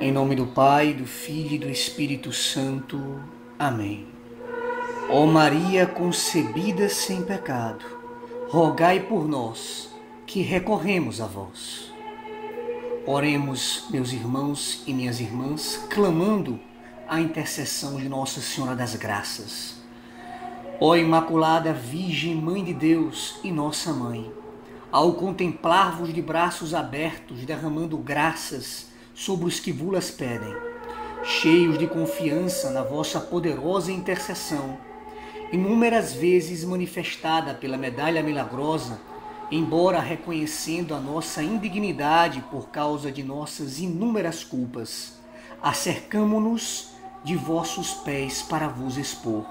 Em nome do Pai, do Filho e do Espírito Santo. Amém. Ó Maria concebida sem pecado, rogai por nós que recorremos a vós. Oremos, meus irmãos e minhas irmãs, clamando a intercessão de Nossa Senhora das Graças. Ó Imaculada Virgem Mãe de Deus e Nossa Mãe, ao contemplar-vos de braços abertos, derramando graças sobre os que vulas pedem, cheios de confiança na vossa poderosa intercessão, inúmeras vezes manifestada pela medalha milagrosa, embora reconhecendo a nossa indignidade por causa de nossas inúmeras culpas, acercamo-nos de vossos pés para vos expor,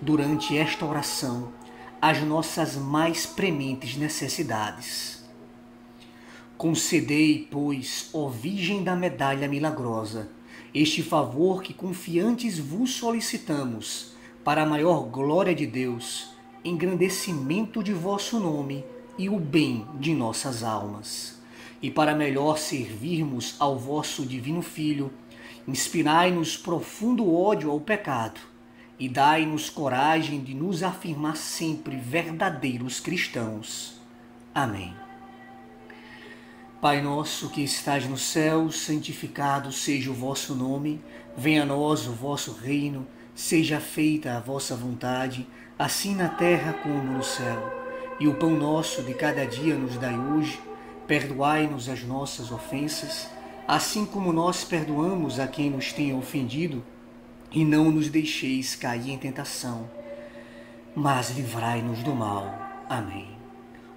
durante esta oração, as nossas mais prementes necessidades Concedei, pois, ó Virgem da Medalha Milagrosa, este favor que confiantes vos solicitamos, para a maior glória de Deus, engrandecimento de vosso nome e o bem de nossas almas. E para melhor servirmos ao vosso Divino Filho, inspirai-nos profundo ódio ao pecado e dai-nos coragem de nos afirmar sempre verdadeiros cristãos. Amém. Pai nosso que estás no céu, santificado seja o vosso nome, venha a nós o vosso reino, seja feita a vossa vontade, assim na terra como no céu. E o pão nosso de cada dia nos dai hoje, perdoai-nos as nossas ofensas, assim como nós perdoamos a quem nos tem ofendido, e não nos deixeis cair em tentação, mas livrai-nos do mal. Amém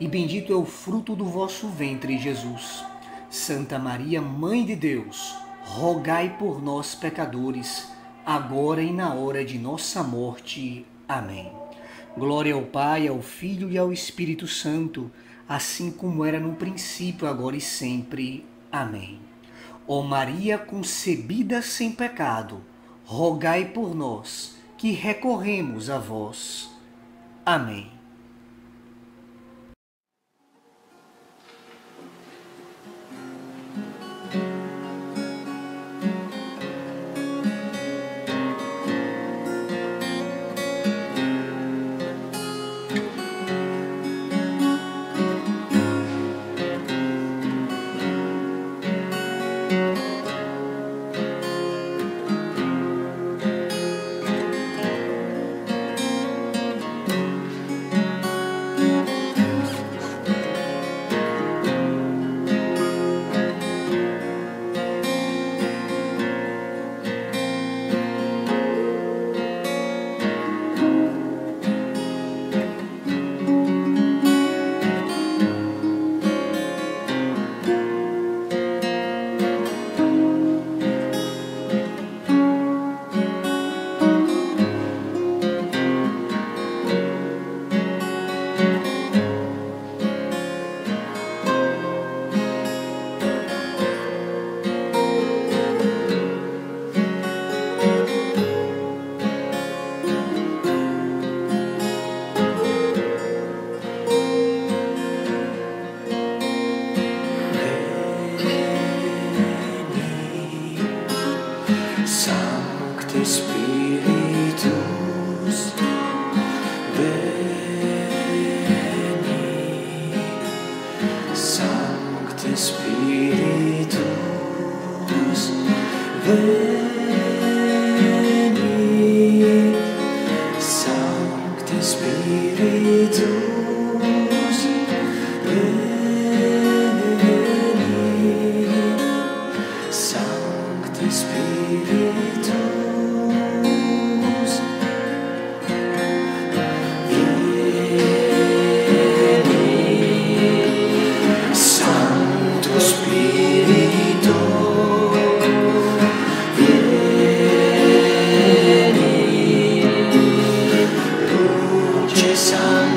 e bendito é o fruto do vosso ventre, Jesus. Santa Maria, Mãe de Deus, rogai por nós, pecadores, agora e na hora de nossa morte. Amém. Glória ao Pai, ao Filho e ao Espírito Santo, assim como era no princípio, agora e sempre. Amém. Ó Maria concebida sem pecado, rogai por nós que recorremos a vós. Amém.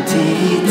empty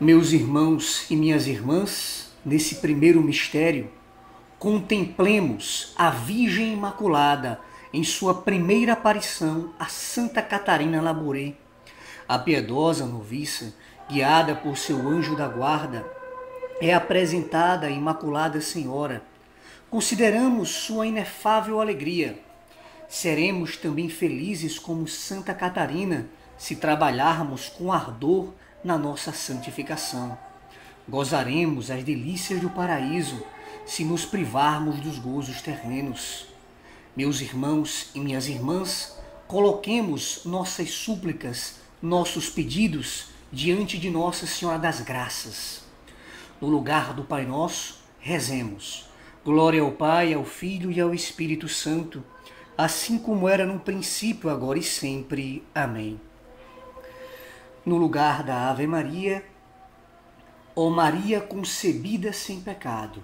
Meus irmãos e minhas irmãs, nesse primeiro mistério, contemplemos a Virgem Imaculada em sua primeira aparição a Santa Catarina Labouré. A piedosa noviça, guiada por seu anjo da guarda, é apresentada à Imaculada Senhora. Consideramos sua inefável alegria. Seremos também felizes como Santa Catarina se trabalharmos com ardor na nossa santificação. Gozaremos as delícias do paraíso se nos privarmos dos gozos terrenos. Meus irmãos e minhas irmãs, coloquemos nossas súplicas, nossos pedidos diante de Nossa Senhora das Graças. No lugar do Pai Nosso, rezemos. Glória ao Pai, ao Filho e ao Espírito Santo, assim como era no princípio, agora e sempre. Amém no lugar da Ave Maria, ó Maria concebida sem pecado,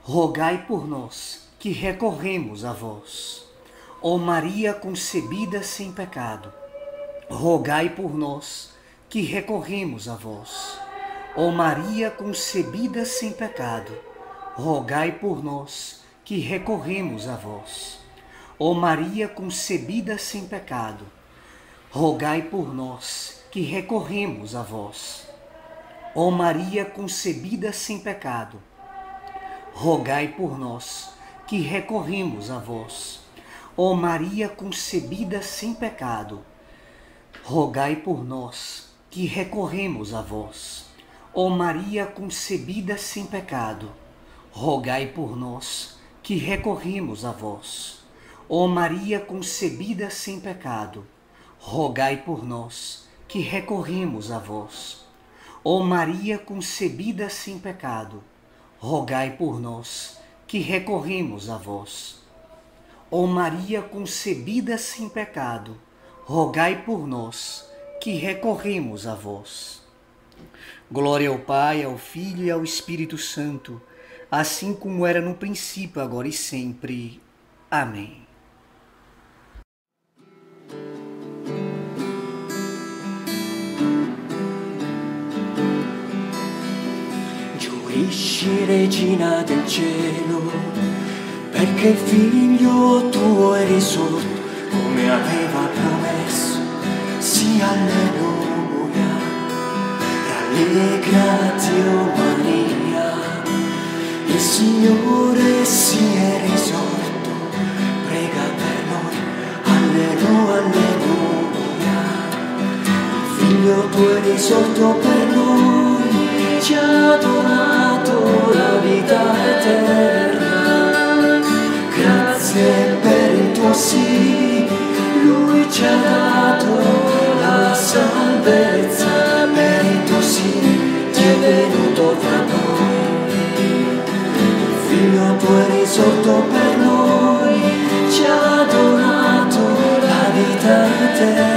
rogai por nós que recorremos a vós. Ó Maria concebida sem pecado, rogai por nós que recorremos a vós. Ó Maria concebida sem pecado, rogai por nós que recorremos a vós. Ó Maria concebida sem pecado, rogai por nós que recorremos a vós. Ó Maria concebida sem pecado, rogai por nós que recorremos a vós. Ó Maria concebida sem pecado, rogai por nós que recorremos a vós. Ó Maria concebida sem pecado, rogai por nós que recorremos a vós. Ó Maria concebida sem pecado, rogai por nós que recorremos a vós. Ó Maria concebida sem pecado, rogai por nós, que recorremos a vós. Ó Maria concebida sem pecado, rogai por nós que recorremos a vós. Glória ao Pai, ao Filho e ao Espírito Santo, assim como era no princípio, agora e sempre. Amém. Gioisci, Regina del Cielo, perché figlio tuo è risorto come aveva promesso. Sì, alleluia, rallegrati, oh Maria, il Signore si è risorto, prega per noi, alleluia, alleluia, il figlio tuo è risorto per noi, ci ha donato la vita salvezza, tuo sì, ti è venuto tra noi. Figlio tuo è risorto per noi, ci ha donato la vita eterna.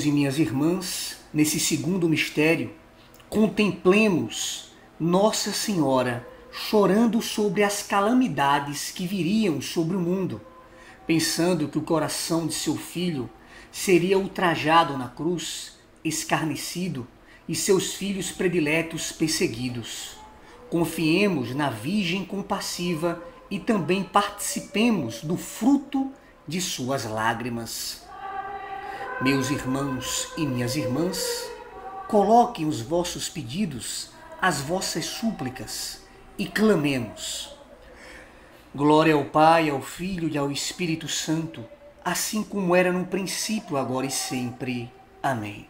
Irmãos e minhas irmãs, nesse segundo mistério, contemplemos Nossa Senhora chorando sobre as calamidades que viriam sobre o mundo, pensando que o coração de seu filho seria ultrajado na cruz, escarnecido e seus filhos prediletos perseguidos. Confiemos na Virgem compassiva e também participemos do fruto de suas lágrimas. Meus irmãos e minhas irmãs, coloquem os vossos pedidos, as vossas súplicas e clamemos. Glória ao Pai, ao Filho e ao Espírito Santo, assim como era no princípio, agora e sempre. Amém.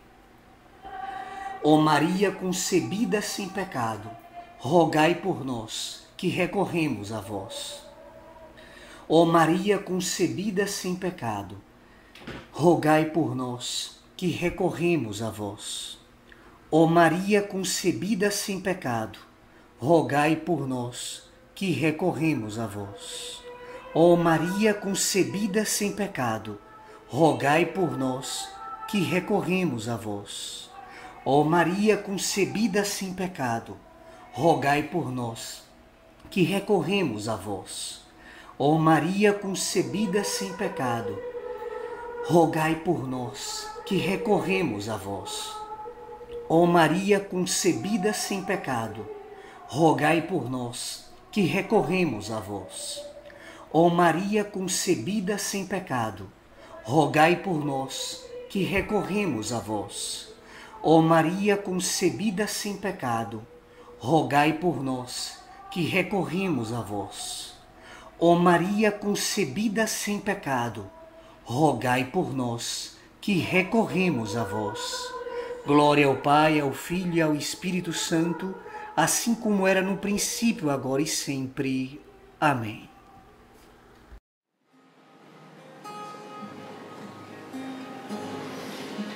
Ó Maria concebida sem pecado, rogai por nós que recorremos a vós. Ó Maria concebida sem pecado, rogai por nós que recorremos a vós. Ó Maria concebida sem pecado, rogai por nós que recorremos a vós. Ó Maria concebida sem pecado, rogai por nós que recorremos a vós. Ó Maria concebida sem pecado, rogai por nós que recorremos a vós. Ó Maria concebida sem pecado, rogai por nós que recorremos a vós. Ó Maria concebida sem pecado, rogai por nós que recorremos a vós. Ó Maria concebida sem pecado, rogai por nós que recorremos a vós. Ó Maria concebida sem pecado, rogai por nós que recorremos a vós. Ó Maria concebida sem pecado, rogai por nós que recorremos a vós. Glória ao Pai, ao Filho e ao Espírito Santo, assim como era no princípio, agora e sempre. Amém.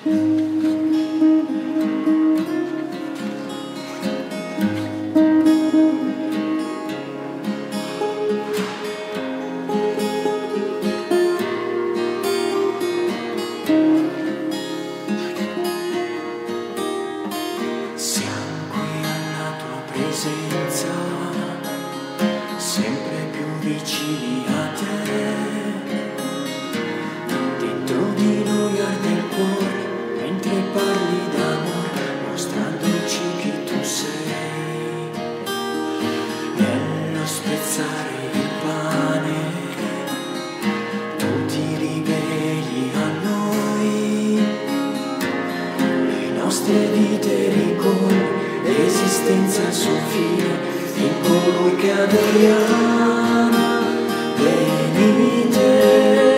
Siamo presenza, sempre più vicini a te. Dentro di noi arde il cuore, mentre parli d'amore, mostrandoci chi tu sei. Nello spezzare il pane, tu ti riveli a noi. Le nostre vite ricorrono, l'esistenza soffia in colui che adoriamo. Venite,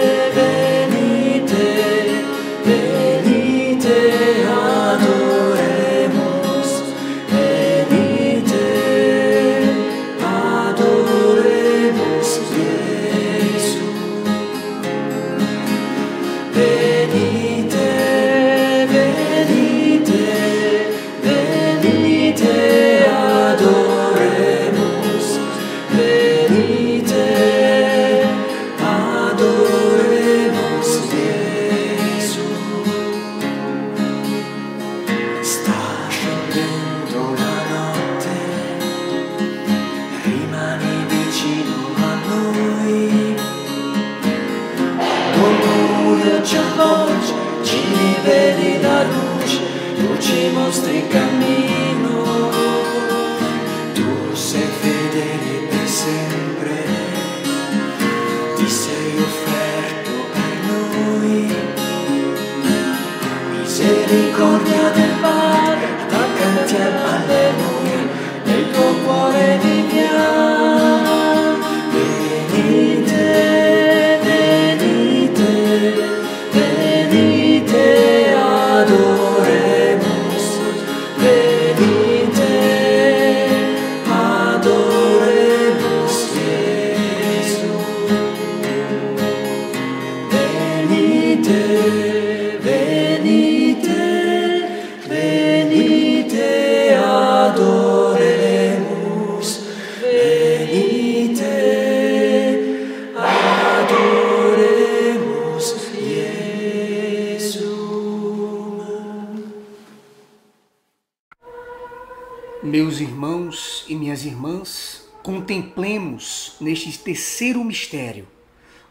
minhas irmãs, contemplemos neste terceiro mistério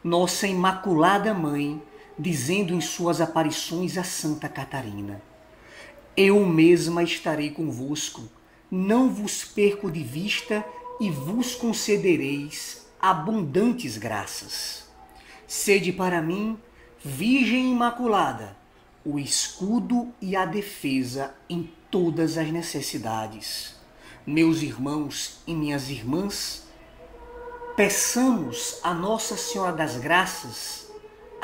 nossa Imaculada Mãe dizendo em suas aparições a Santa Catarina: Eu mesma estarei convosco, não vos perco de vista e vos concedereis abundantes graças. Sede para mim, Virgem Imaculada, o escudo e a defesa em todas as necessidades. Meus irmãos e minhas irmãs, peçamos a Nossa Senhora das Graças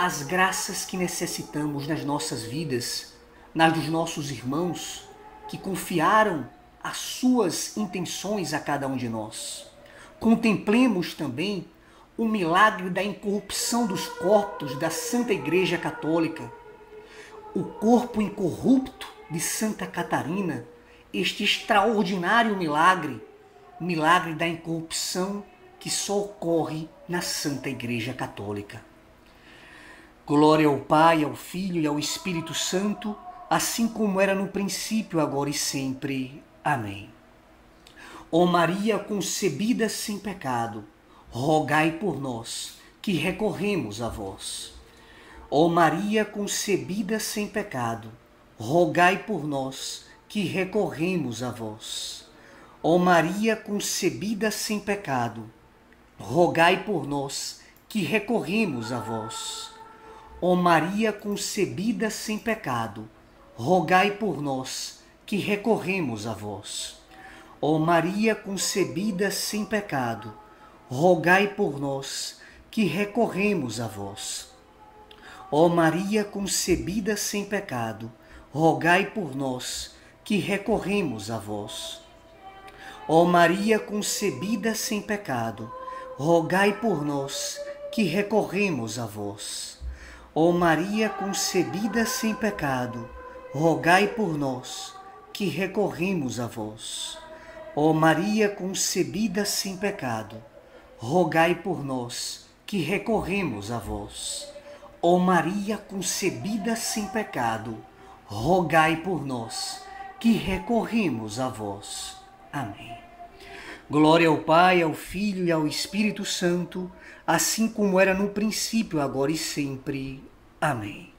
as graças que necessitamos nas nossas vidas, nas dos nossos irmãos que confiaram as suas intenções a cada um de nós. Contemplemos também o milagre da incorrupção dos corpos da Santa Igreja Católica, o corpo incorrupto de Santa Catarina, este extraordinário milagre, milagre da incorrupção que só ocorre na Santa Igreja Católica. Glória ao Pai, ao Filho e ao Espírito Santo, assim como era no princípio, agora e sempre. Amém. Ó Maria concebida sem pecado, rogai por nós que recorremos a vós. Ó Maria concebida sem pecado, rogai por nós que recorremos a vós. Ó Maria concebida sem pecado, rogai por nós que recorremos a vós. Ó Maria concebida sem pecado, rogai por nós que recorremos a vós. Ó Maria concebida sem pecado, rogai por nós que recorremos a vós. Ó Maria concebida sem pecado, rogai por nós que recorremos a vós. Ó Maria concebida sem pecado, rogai por nós que recorremos a vós. Ó Maria concebida sem pecado, rogai por nós que recorremos a vós. Ó Maria concebida sem pecado, rogai por nós que recorremos a vós. Ó Maria concebida sem pecado, rogai por nós que recorremos a vós. Amém. Glória ao Pai, ao Filho e ao Espírito Santo, assim como era no princípio, agora e sempre. Amém.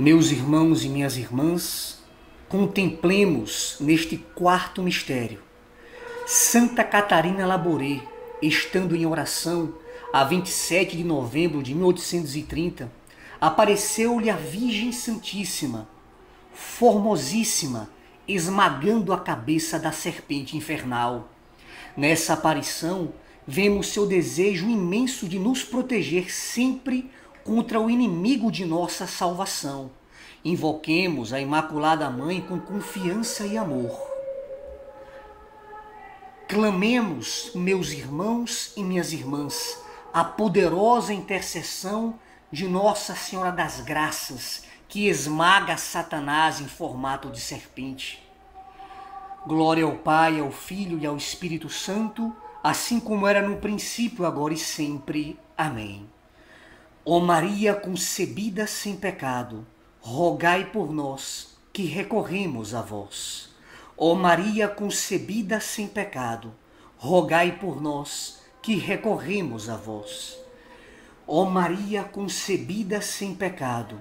Meus irmãos e minhas irmãs, contemplemos neste quarto mistério Santa Catarina Laboré, estando em oração a 27 de novembro de 1830, apareceu-lhe a Virgem Santíssima, formosíssima, esmagando a cabeça da serpente infernal. Nessa aparição, vemos seu desejo imenso de nos proteger sempre contra o inimigo de nossa salvação. Invoquemos a Imaculada Mãe com confiança e amor. Clamemos, meus irmãos e minhas irmãs, a poderosa intercessão de Nossa Senhora das Graças, que esmaga Satanás em formato de serpente. Glória ao Pai, ao Filho e ao Espírito Santo, assim como era no princípio, agora e sempre. Amém. Ó Maria concebida sem pecado, rogai por nós que recorremos a vós. Ó Maria concebida sem pecado, rogai por nós que recorremos a vós. Ó Maria concebida sem pecado,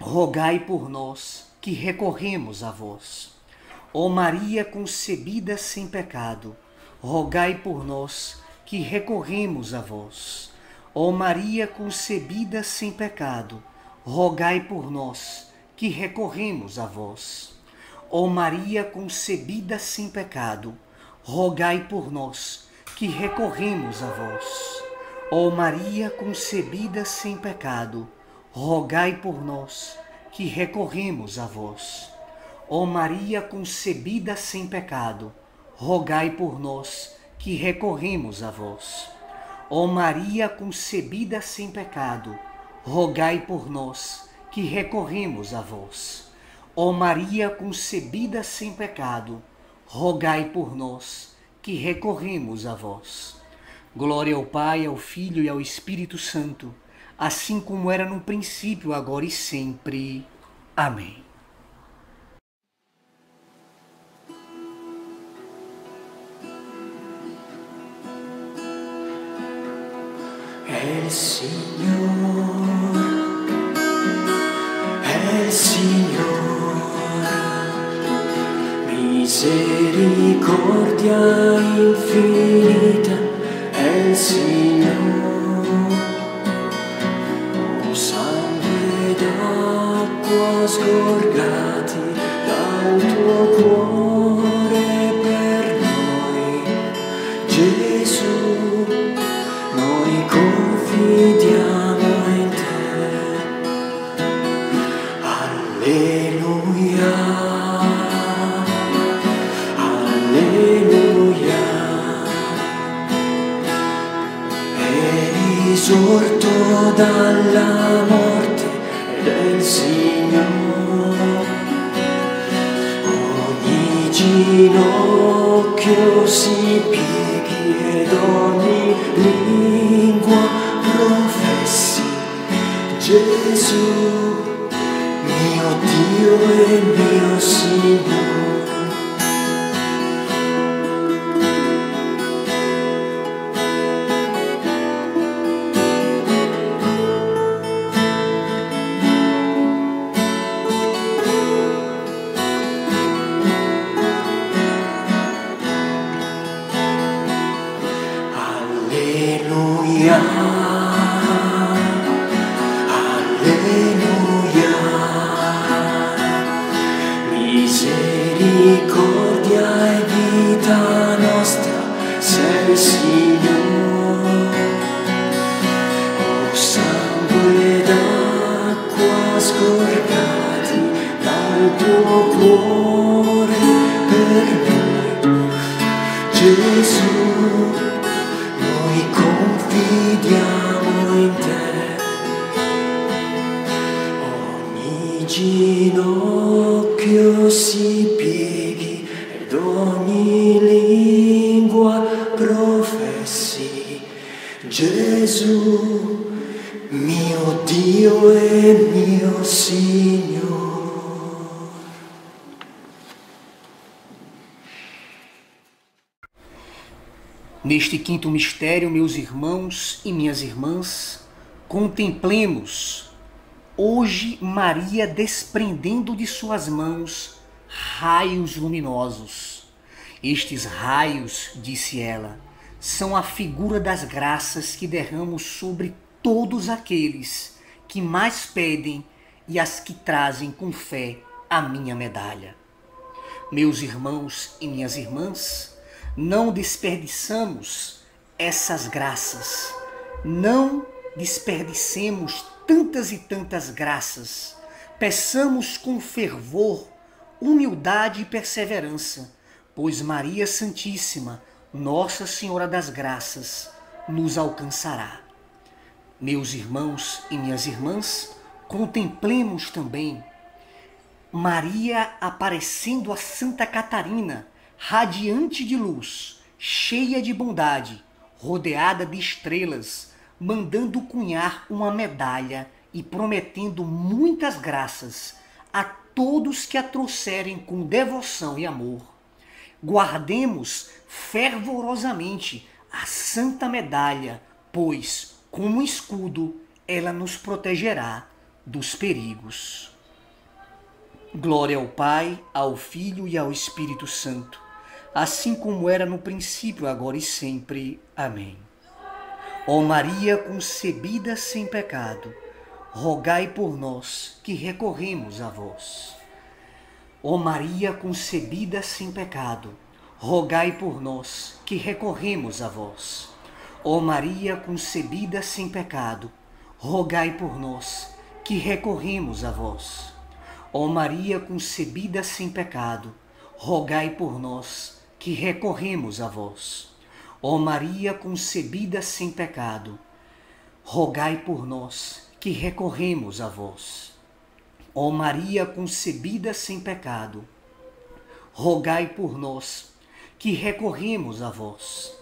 rogai por nós que recorremos a vós. Ó Maria concebida sem pecado, rogai por nós que recorremos a vós. Ó Maria concebida sem pecado, rogai por nós que recorremos a vós. Ó Maria concebida sem pecado, rogai por nós que recorremos a vós. Ó Maria concebida sem pecado, rogai por nós que recorremos a vós. Ó Maria concebida sem pecado, rogai por nós que recorremos a vós. Ó Maria concebida sem pecado, rogai por nós que recorremos a vós. Ó Maria concebida sem pecado, rogai por nós que recorremos a vós. Glória ao Pai, ao Filho e ao Espírito Santo, assim como era no princípio, agora e sempre. Amém. Señor. Signore, misericordia infinita è il Signore, oh sangue d'acqua sgorgati dal tuo cuore dalla morte del Signore. Ogni ginocchio si pieghi ed ogni lingua professi Gesù mio Dio e mio Signore. media Neste quinto mistério, meus irmãos e minhas irmãs, contemplemos hoje Maria desprendendo de suas mãos raios luminosos. Estes raios, disse ela, são a figura das graças que derramo sobre todos aqueles que mais pedem e as que trazem com fé a minha medalha. Meus irmãos e minhas irmãs, não desperdiçamos essas graças. Não desperdicemos tantas e tantas graças. Peçamos com fervor, humildade e perseverança, pois Maria Santíssima, Nossa Senhora das Graças, nos alcançará. Meus irmãos e minhas irmãs, contemplemos também Maria aparecendo a Santa Catarina, radiante de luz, cheia de bondade, rodeada de estrelas, mandando cunhar uma medalha e prometendo muitas graças a todos que a trouxerem com devoção e amor. guardemos fervorosamente a santa medalha, pois, como escudo, ela nos protegerá dos perigos. Glória ao Pai, ao Filho e ao Espírito Santo, assim como era no princípio, agora e sempre. Amém. Ó Maria concebida sem pecado, rogai por nós que recorremos a vós. Ó Maria concebida sem pecado, rogai por nós que recorremos a vós. Ó Maria concebida sem pecado, rogai por nós que recorremos a vós. Ó Maria concebida sem pecado, rogai por nós que recorremos a vós. Ó Maria concebida sem pecado, rogai por nós que recorremos a vós. Ó Maria concebida sem pecado, rogai por nós que recorremos a vós.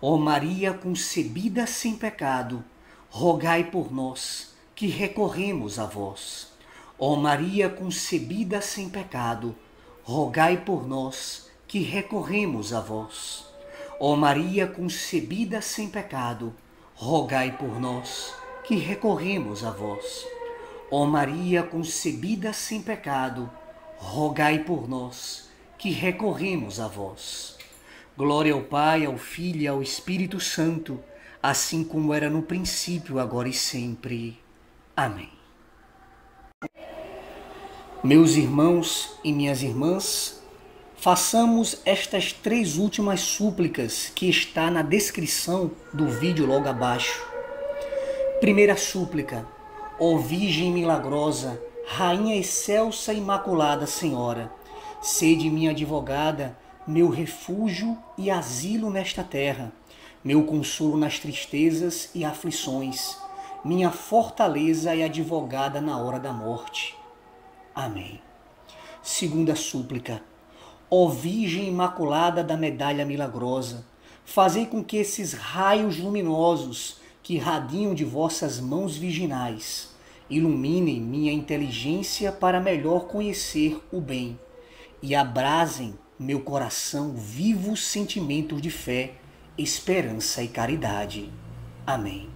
Ó Maria concebida sem pecado, rogai por nós que recorremos a vós. Ó Maria concebida sem pecado, rogai por nós que recorremos a vós. Ó Maria concebida sem pecado, rogai por nós que recorremos a vós. Ó Maria concebida sem pecado, rogai por nós, que recorremos a vós. Glória ao Pai, ao Filho e ao Espírito Santo, assim como era no princípio, agora e sempre. Amém. Meus irmãos e minhas irmãs, façamos estas três últimas súplicas que está na descrição do vídeo logo abaixo Primeira súplica. Ó Virgem milagrosa, Rainha excelsa e imaculada Senhora, sede minha advogada, meu refúgio e asilo nesta terra, meu consolo nas tristezas e aflições, minha fortaleza e advogada na hora da morte. Amém. Segunda súplica. Ó Virgem Imaculada da Medalha Milagrosa, fazei com que esses raios luminosos que irradiam de vossas mãos virginais, iluminem minha inteligência para melhor conhecer o bem e abrasem meu coração vivos sentimentos de fé, esperança e caridade. Amém.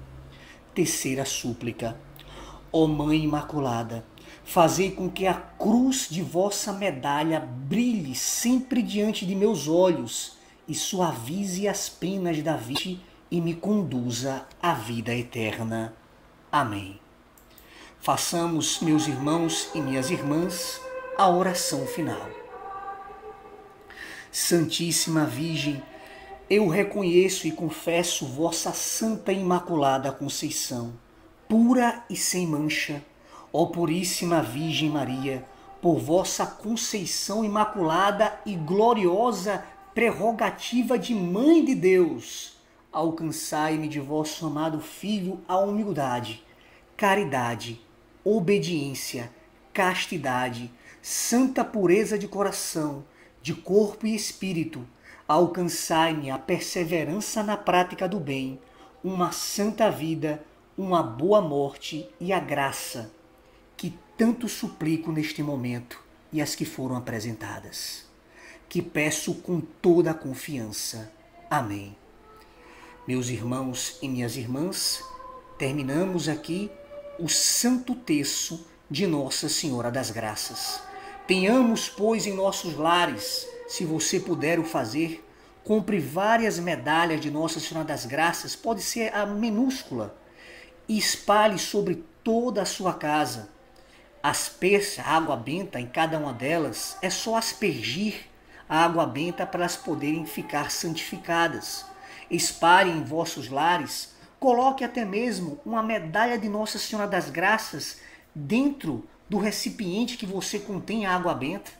Terceira súplica. Ó Mãe Imaculada, fazei com que a cruz de vossa medalha brilhe sempre diante de meus olhos e suavize as penas da vida e me conduza à vida eterna. Amém. Façamos, meus irmãos e minhas irmãs, a oração final. Santíssima Virgem, eu reconheço e confesso vossa Santa Imaculada Conceição, pura e sem mancha, ó Puríssima Virgem Maria, por vossa Conceição Imaculada e gloriosa prerrogativa de Mãe de Deus alcançai-me de vosso amado Filho a humildade, caridade, obediência, castidade, santa pureza de coração, de corpo e espírito, alcançai-me a perseverança na prática do bem, uma santa vida, uma boa morte e a graça, tanto suplico neste momento e as que foram apresentadas. Que peço com toda a confiança. Amém. Meus irmãos e minhas irmãs, terminamos aqui o Santo Terço de Nossa Senhora das Graças. Tenhamos, pois, em nossos lares, se você puder o fazer, compre várias medalhas de Nossa Senhora das Graças, pode ser a minúscula, e espalhe sobre toda a sua casa. Asperça a água benta em cada uma delas, é só aspergir a água benta para elas poderem ficar santificadas espalhe em vossos lares, coloque até mesmo uma medalha de Nossa Senhora das Graças dentro do recipiente que você contém a água benta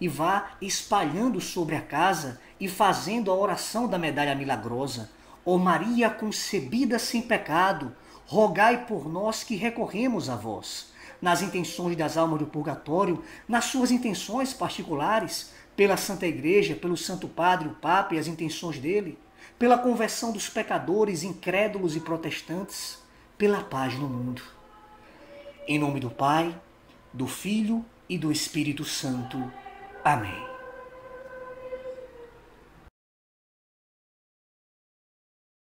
e vá espalhando sobre a casa e fazendo a oração da medalha milagrosa. Ó oh Maria concebida sem pecado, rogai por nós que recorremos a vós. Nas intenções das almas do purgatório, nas suas intenções particulares, pela Santa Igreja, pelo Santo Padre, o Papa e as intenções dele pela conversão dos pecadores, incrédulos e protestantes, pela paz no mundo. Em nome do Pai, do Filho e do Espírito Santo. Amém.